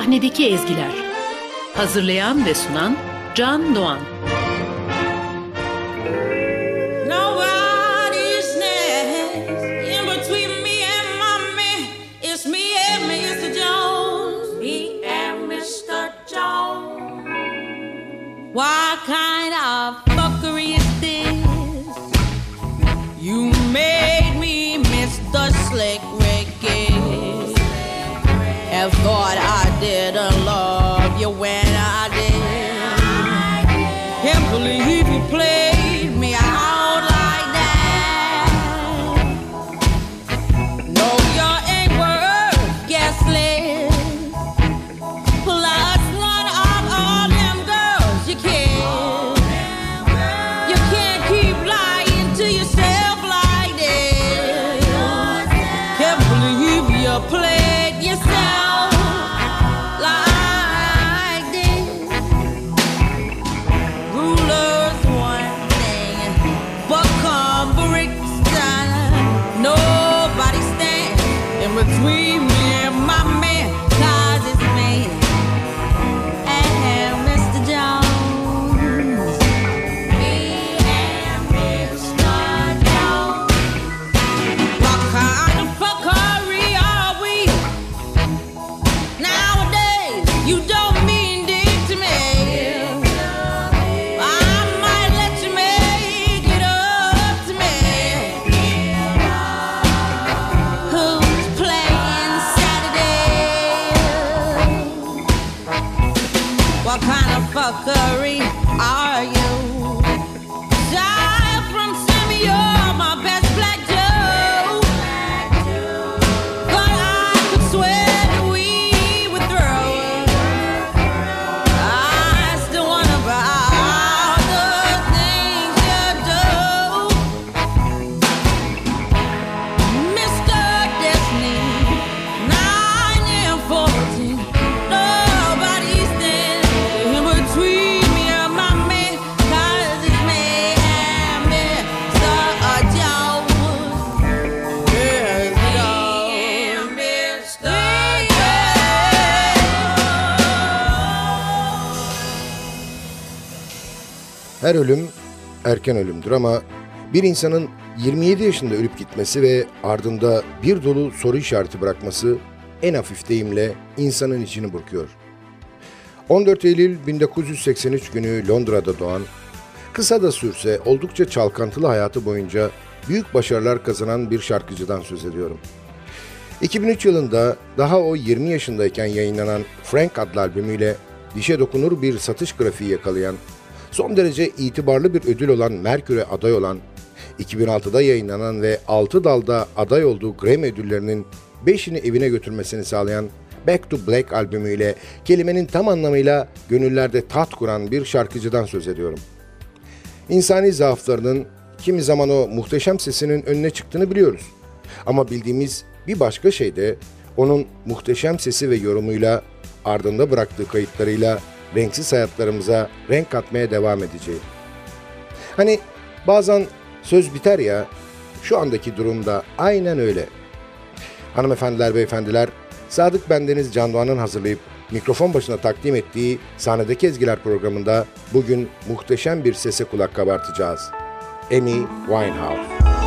Sahnedeki Ezgiler Hazırlayan ve sunan Can Doğan. What kind of fuckery is this? You made me Mr. Slick Ricky. And thought did a lot. Between me and my man, Her ölüm erken ölümdür ama bir insanın 27 yaşında ölüp gitmesi ve ardında bir dolu soru işareti bırakması en hafif deyimle insanın içini burkuyor. 14 Eylül 1983 günü Londra'da doğan, kısa da sürse oldukça çalkantılı hayatı boyunca büyük başarılar kazanan bir şarkıcıdan söz ediyorum. 2003 yılında daha o 20 yaşındayken yayınlanan Frank adlı albümüyle dişe dokunur bir satış grafiği yakalayan, son derece itibarlı bir ödül olan Merkür'e aday olan, 2006'da yayınlanan ve 6 dalda aday olduğu Grammy ödüllerinin 5'ini evine götürmesini sağlayan Back to Black albümüyle kelimenin tam anlamıyla gönüllerde tat kuran bir şarkıcıdan söz ediyorum. İnsani zaaflarının kimi zaman o muhteşem sesinin önüne çıktığını biliyoruz. Ama bildiğimiz bir başka şey de onun muhteşem sesi ve yorumuyla ardında bıraktığı kayıtlarıyla renksiz hayatlarımıza renk katmaya devam edeceği. Hani bazen söz biter ya, şu andaki durumda aynen öyle. Hanımefendiler, beyefendiler, Sadık Bendeniz Can Doğan'ın hazırlayıp mikrofon başına takdim ettiği Sahnedeki Ezgiler programında bugün muhteşem bir sese kulak kabartacağız. Amy Winehouse.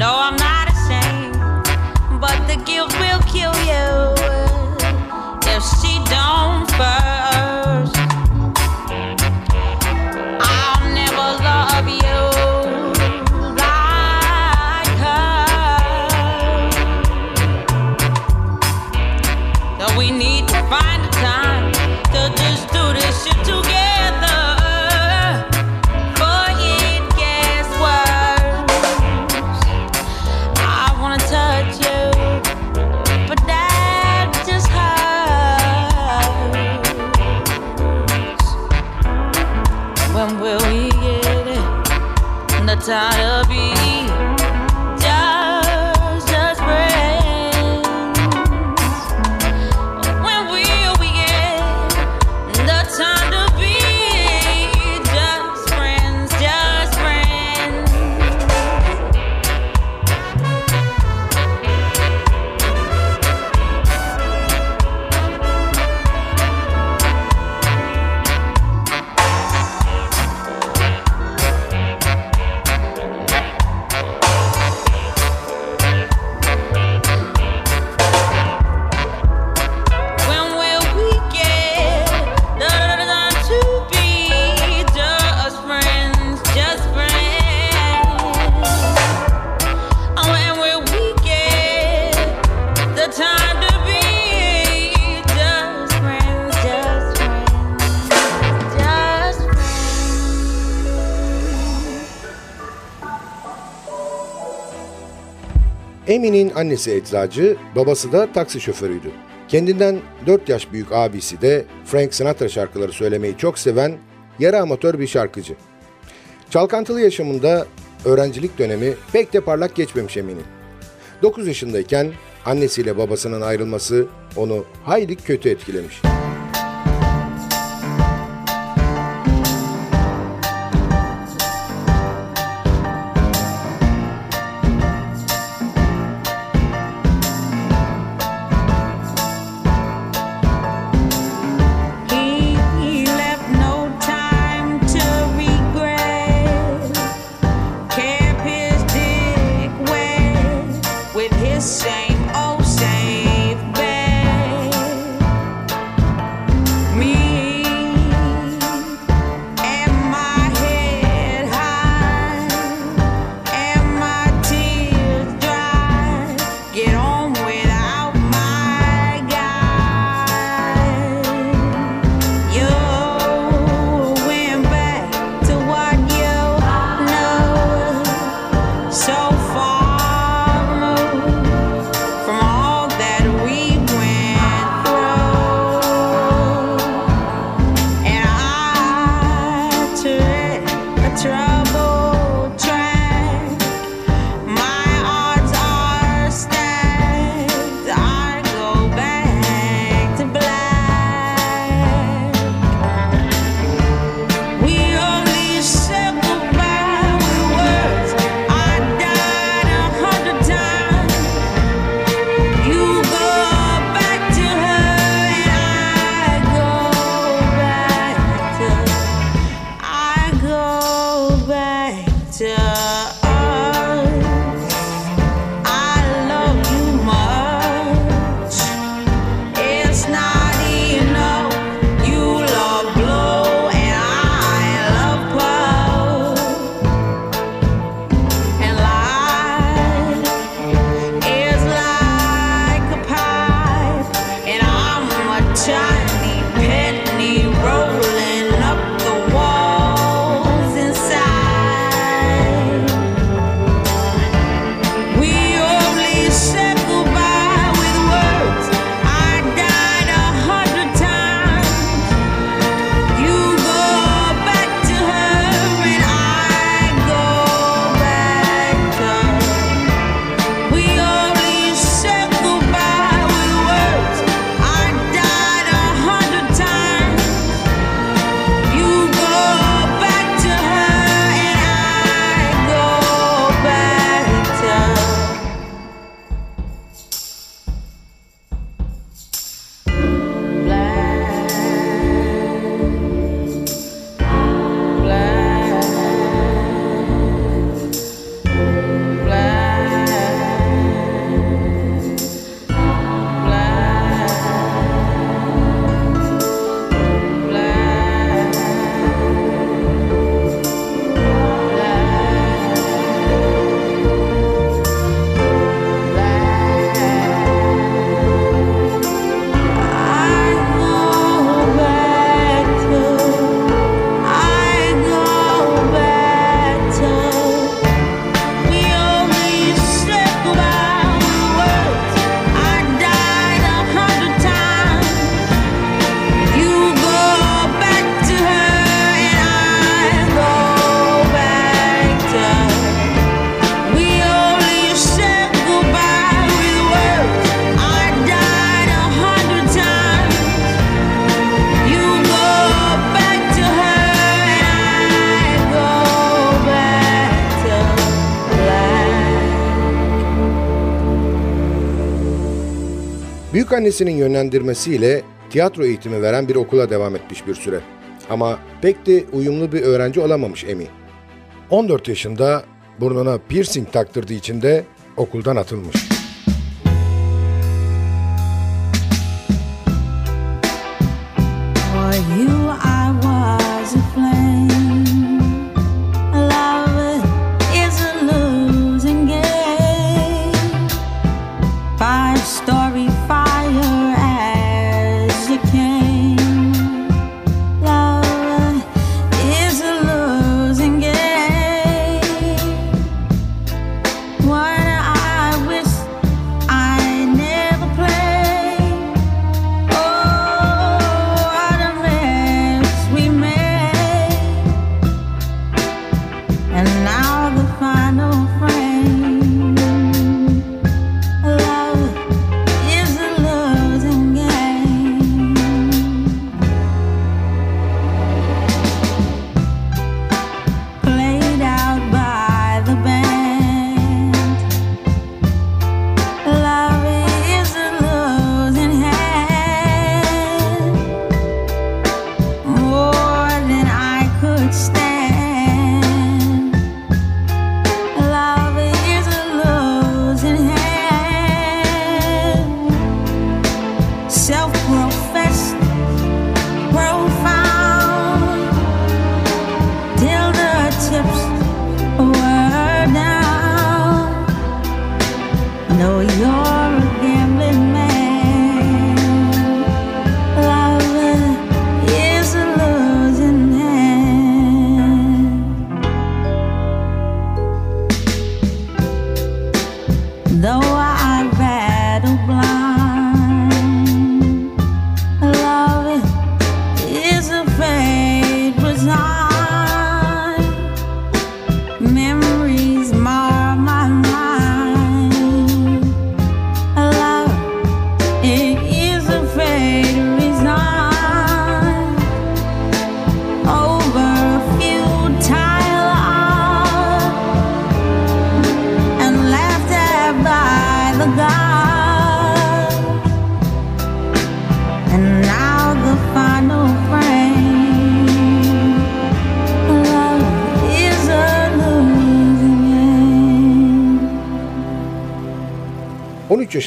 know I'm not ashamed, but the guilt will kill you if she. Emin'in annesi eczacı, babası da taksi şoförüydü. Kendinden 4 yaş büyük abisi de Frank Sinatra şarkıları söylemeyi çok seven, yarı amatör bir şarkıcı. Çalkantılı yaşamında öğrencilik dönemi pek de parlak geçmemiş Emin'in. 9 yaşındayken annesiyle babasının ayrılması onu hayli kötü etkilemiş. annesinin yönlendirmesiyle tiyatro eğitimi veren bir okula devam etmiş bir süre. Ama pek de uyumlu bir öğrenci olamamış Emi. 14 yaşında burnuna piercing taktırdığı için de okuldan atılmış.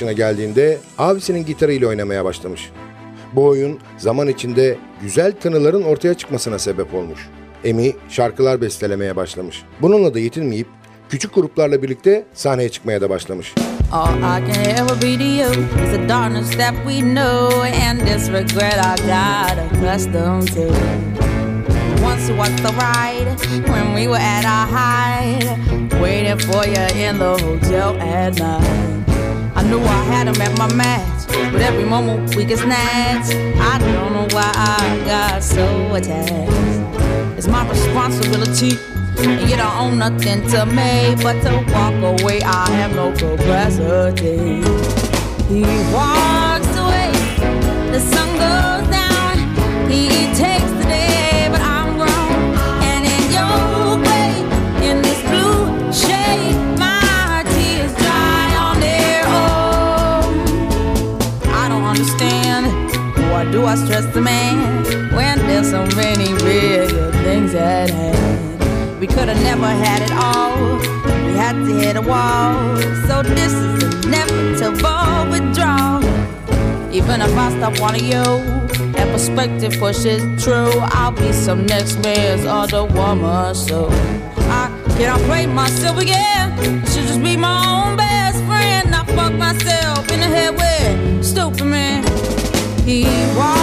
Yaşına geldiğinde abisinin gitarıyla oynamaya başlamış. Bu oyun zaman içinde güzel tınıların ortaya çıkmasına sebep olmuş. Emi şarkılar bestelemeye başlamış. Bununla da yetinmeyip küçük gruplarla birlikte sahneye çıkmaya da başlamış. To you. Once was the ride when we were at our height, waiting for you in the hotel at night. Knew I had him at my match, but every moment we get snatched. I don't know why I got so attached. It's my responsibility, and you don't own nothing to me but to walk away. I have no capacity. He walks away, the sun goes down. He takes I stress the man when there's so many real things at hand? We could have never had it all. We had to hit a wall. So this is inevitable withdrawal. Even if I stop wanting you, that perspective pushes true. I'll be some next man's other woman, so I cannot play myself again. I should just be my own best friend. I fuck myself in the head with stupid man. He walks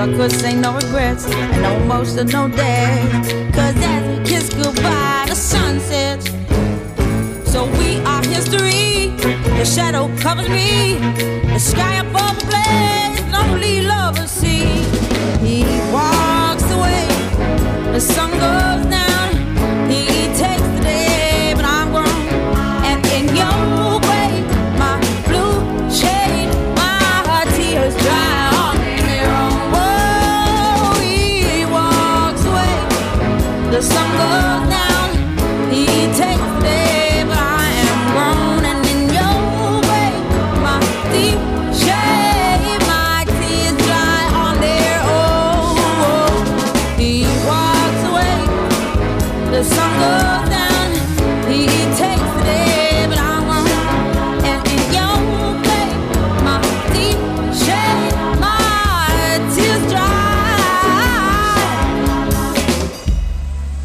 Could say no regrets and no emotional day. Cause as we kiss goodbye, the sun sets. So we are history. The shadow covers me. The sky above the blaze, lonely lovers see. He walks away. The sun goes down.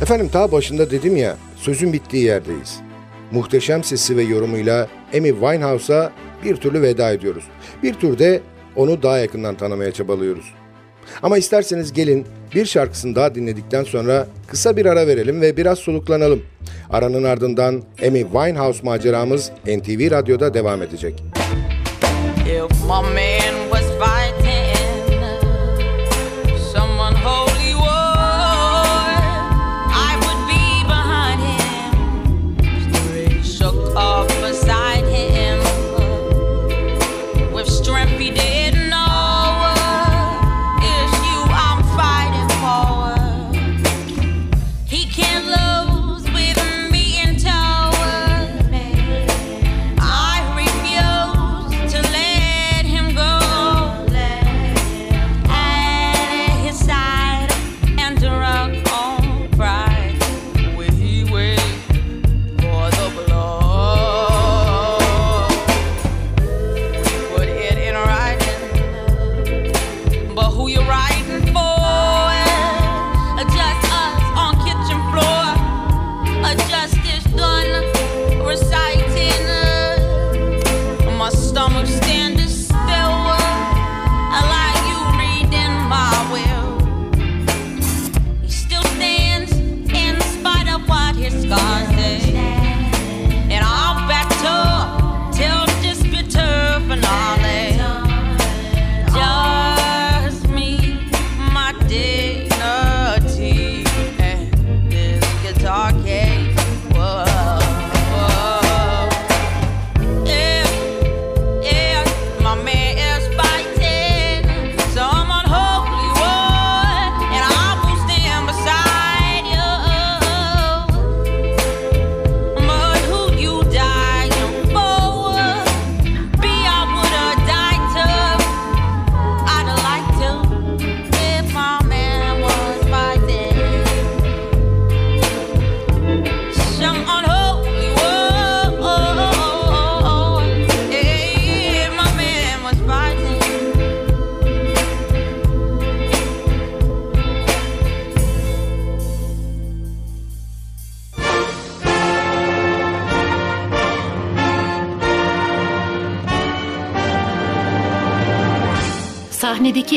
Efendim ta başında dedim ya sözün bittiği yerdeyiz. Muhteşem sesi ve yorumuyla Amy Winehouse'a bir türlü veda ediyoruz. Bir türde onu daha yakından tanımaya çabalıyoruz. Ama isterseniz gelin bir şarkısını daha dinledikten sonra kısa bir ara verelim ve biraz soluklanalım. Aranın ardından Amy Winehouse maceramız NTV Radyo'da devam edecek. If my man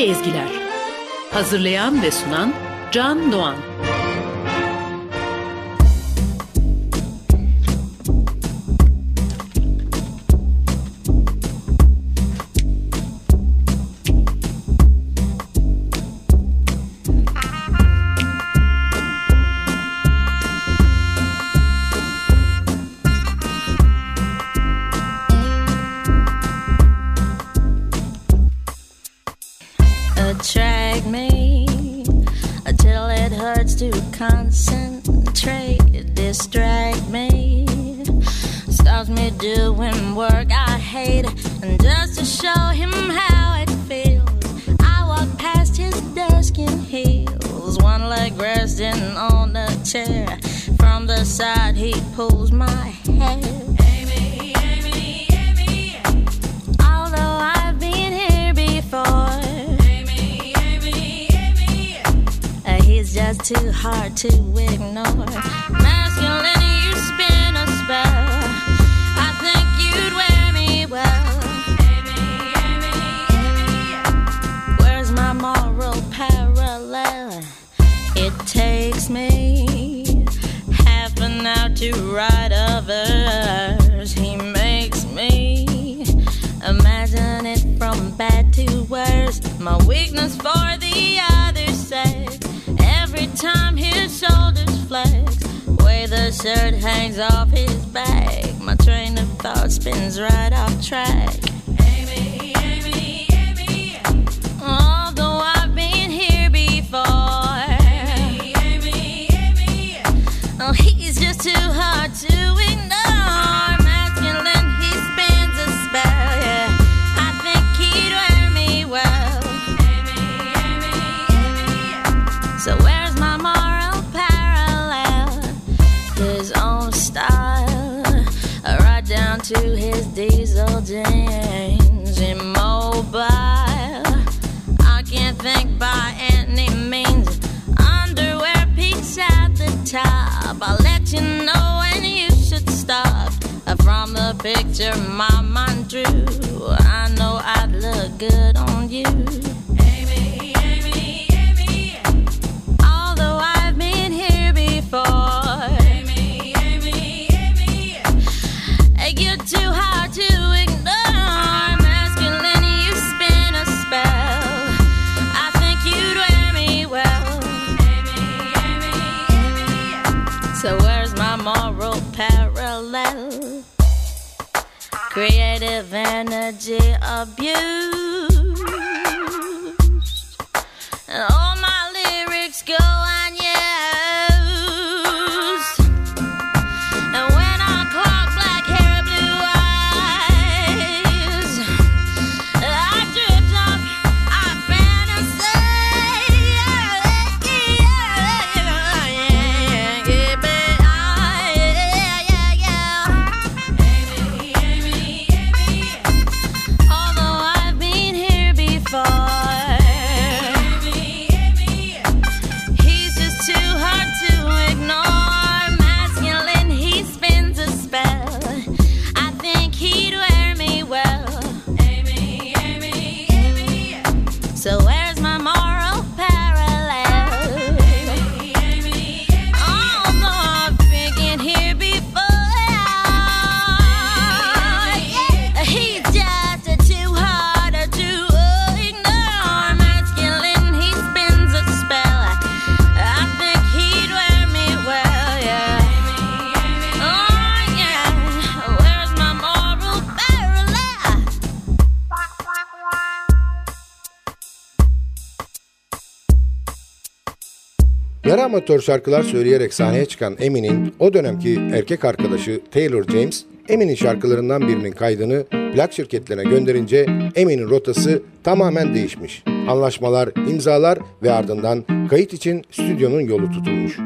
Ezgiler. Hazırlayan ve sunan Can Doğan. my weakness for the other sex. Every time his shoulders flex, way the shirt hangs off his back, my train of thought spins right off track. Amy, Amy, Amy. Although I've been here before. picture my mind drew, I know I'd look good on you. Creative energy abused. And all my lyrics go Yarı amatör şarkılar söyleyerek sahneye çıkan Emin'in o dönemki erkek arkadaşı Taylor James, Emin'in şarkılarından birinin kaydını plak şirketlerine gönderince Emin'in rotası tamamen değişmiş. Anlaşmalar, imzalar ve ardından kayıt için stüdyonun yolu tutulmuş.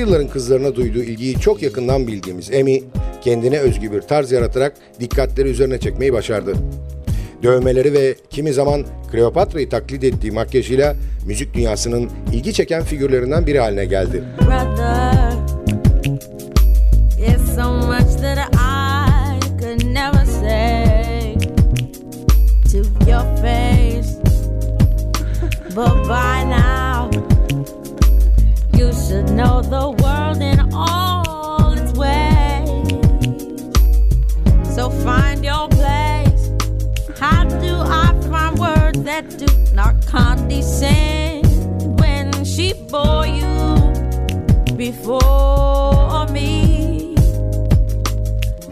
Yılların kızlarına duyduğu ilgiyi çok yakından bildiğimiz Amy, kendine özgü bir tarz yaratarak dikkatleri üzerine çekmeyi başardı. Dövmeleri ve kimi zaman Kleopatra'yı taklit ettiği makyajıyla müzik dünyasının ilgi çeken figürlerinden biri haline geldi. brother. So much that I could never say to your face. But by now, should know the world in all its ways. So find your place. How do I find words that do not condescend when she bore you? before me.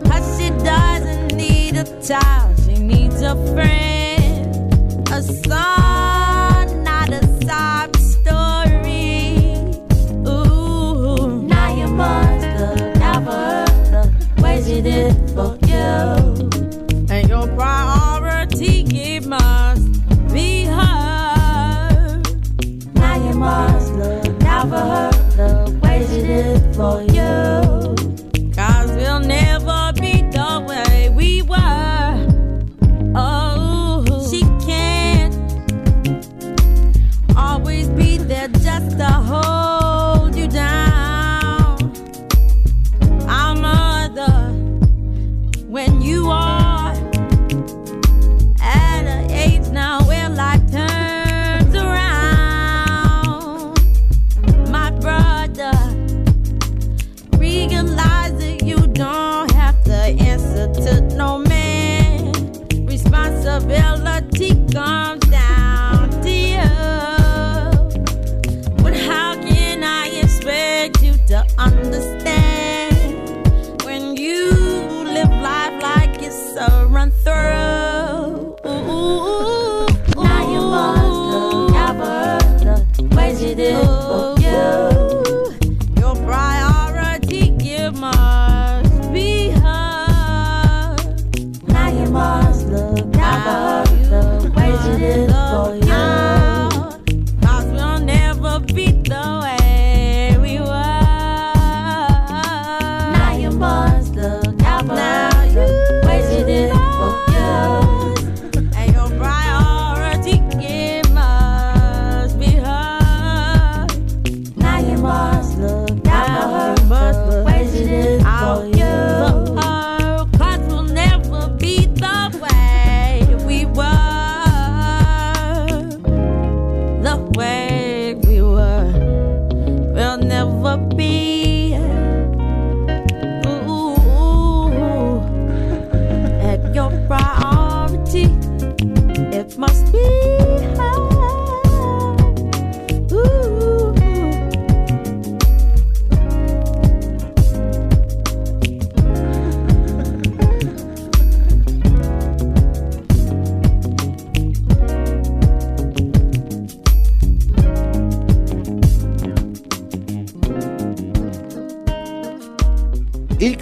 Cause she doesn't need a child, she needs a friend, a son, yourself and your priority keep mine.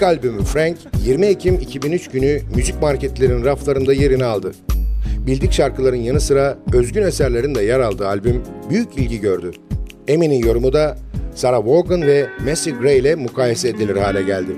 Albümü Frank 20 Ekim 2003 günü müzik marketlerin raflarında yerini aldı. Bildik şarkıların yanı sıra özgün eserlerin de yer aldığı albüm büyük ilgi gördü. Emi'nin yorumu da Sarah Vaughan ve Macy Gray ile mukayese edilir hale geldi.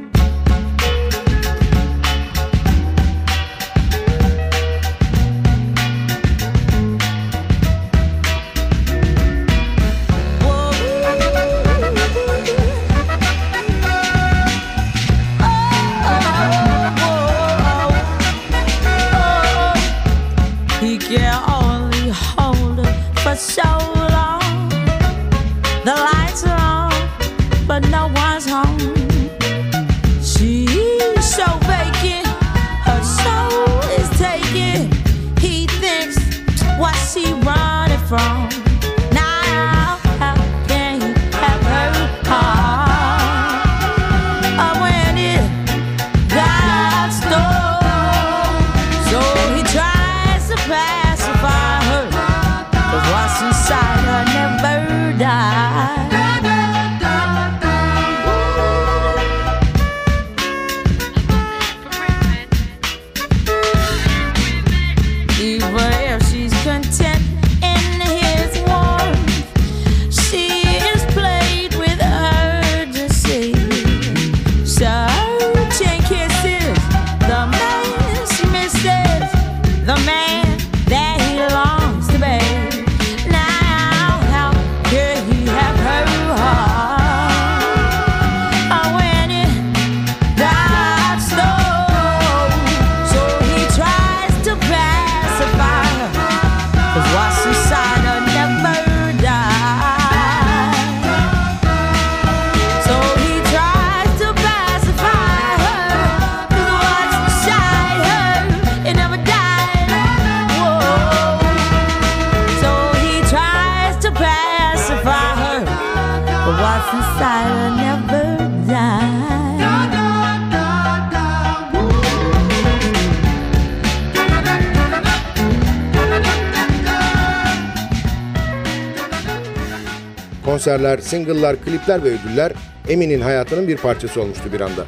Konserler, single'lar, klipler ve ödüller Emin'in hayatının bir parçası olmuştu bir anda.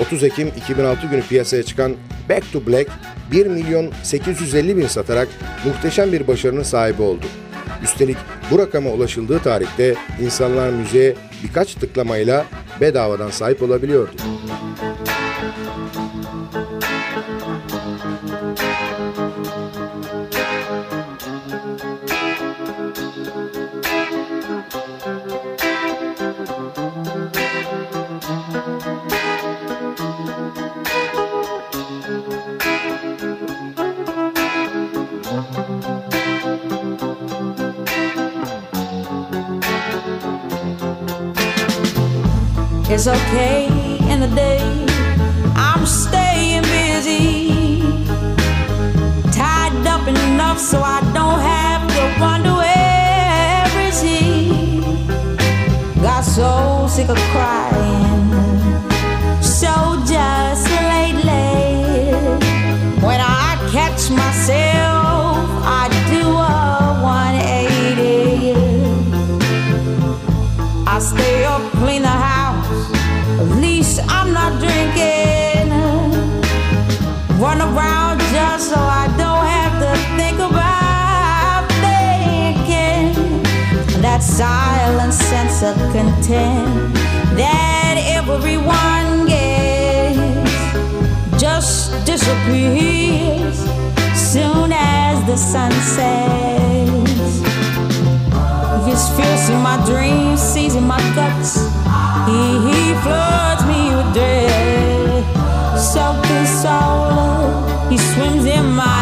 30 Ekim 2006 günü piyasaya çıkan Back to Black 1 milyon 850 bin satarak muhteşem bir başarının sahibi oldu. Üstelik bu rakama ulaşıldığı tarihte insanlar müziğe birkaç tıklamayla bedavadan sahip olabiliyordu. It's okay in the day. I'm staying busy. Tied up enough so I don't have to wonder where is he. Got so sick of crying. Content that everyone gets just disappears soon as the sun sets. His fears in my dreams, seizing my guts. He, he floods me with dread. Soaking soul, he swims in my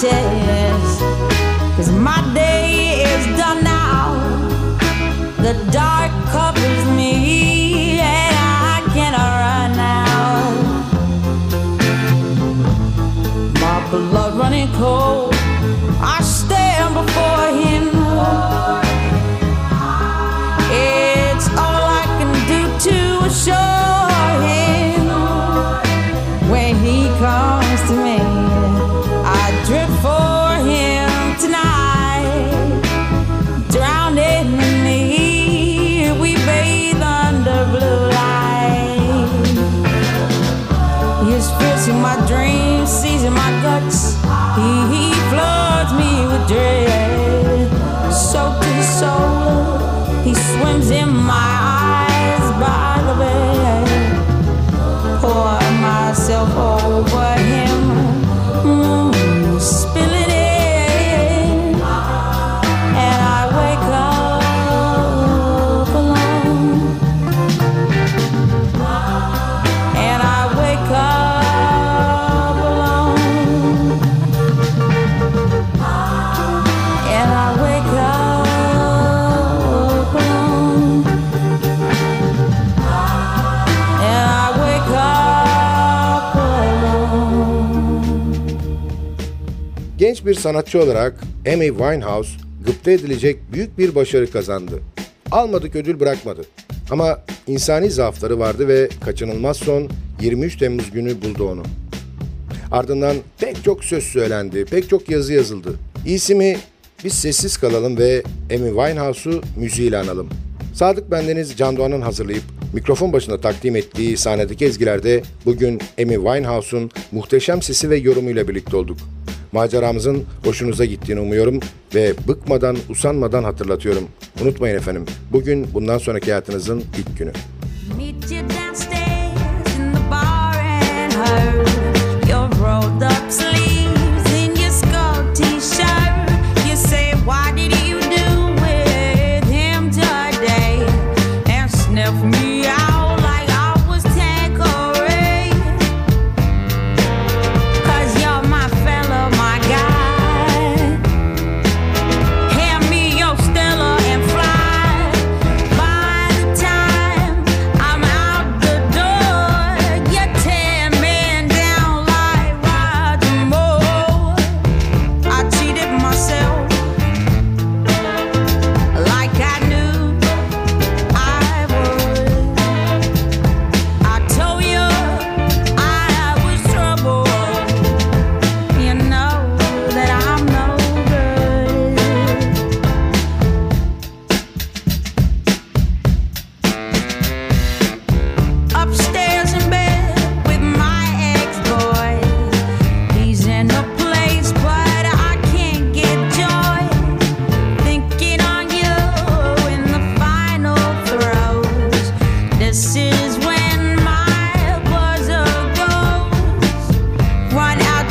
chest. Cause my day is done now. The dark covers me and I cannot run now. My blood running cold. I stand before him. Myself over bir sanatçı olarak Amy Winehouse gıpta edilecek büyük bir başarı kazandı. Almadık ödül bırakmadı. Ama insani zaafları vardı ve kaçınılmaz son 23 Temmuz günü buldu onu. Ardından pek çok söz söylendi, pek çok yazı yazıldı. İyisi mi biz sessiz kalalım ve Amy Winehouse'u müziğiyle analım. Sadık Bendeniz Can Doğan'ın hazırlayıp mikrofon başında takdim ettiği sahnedeki ezgilerde bugün Amy Winehouse'un muhteşem sesi ve yorumuyla birlikte olduk. Maceramızın hoşunuza gittiğini umuyorum ve bıkmadan, usanmadan hatırlatıyorum. Unutmayın efendim, bugün bundan sonraki hayatınızın ilk günü. Meet you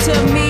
to me.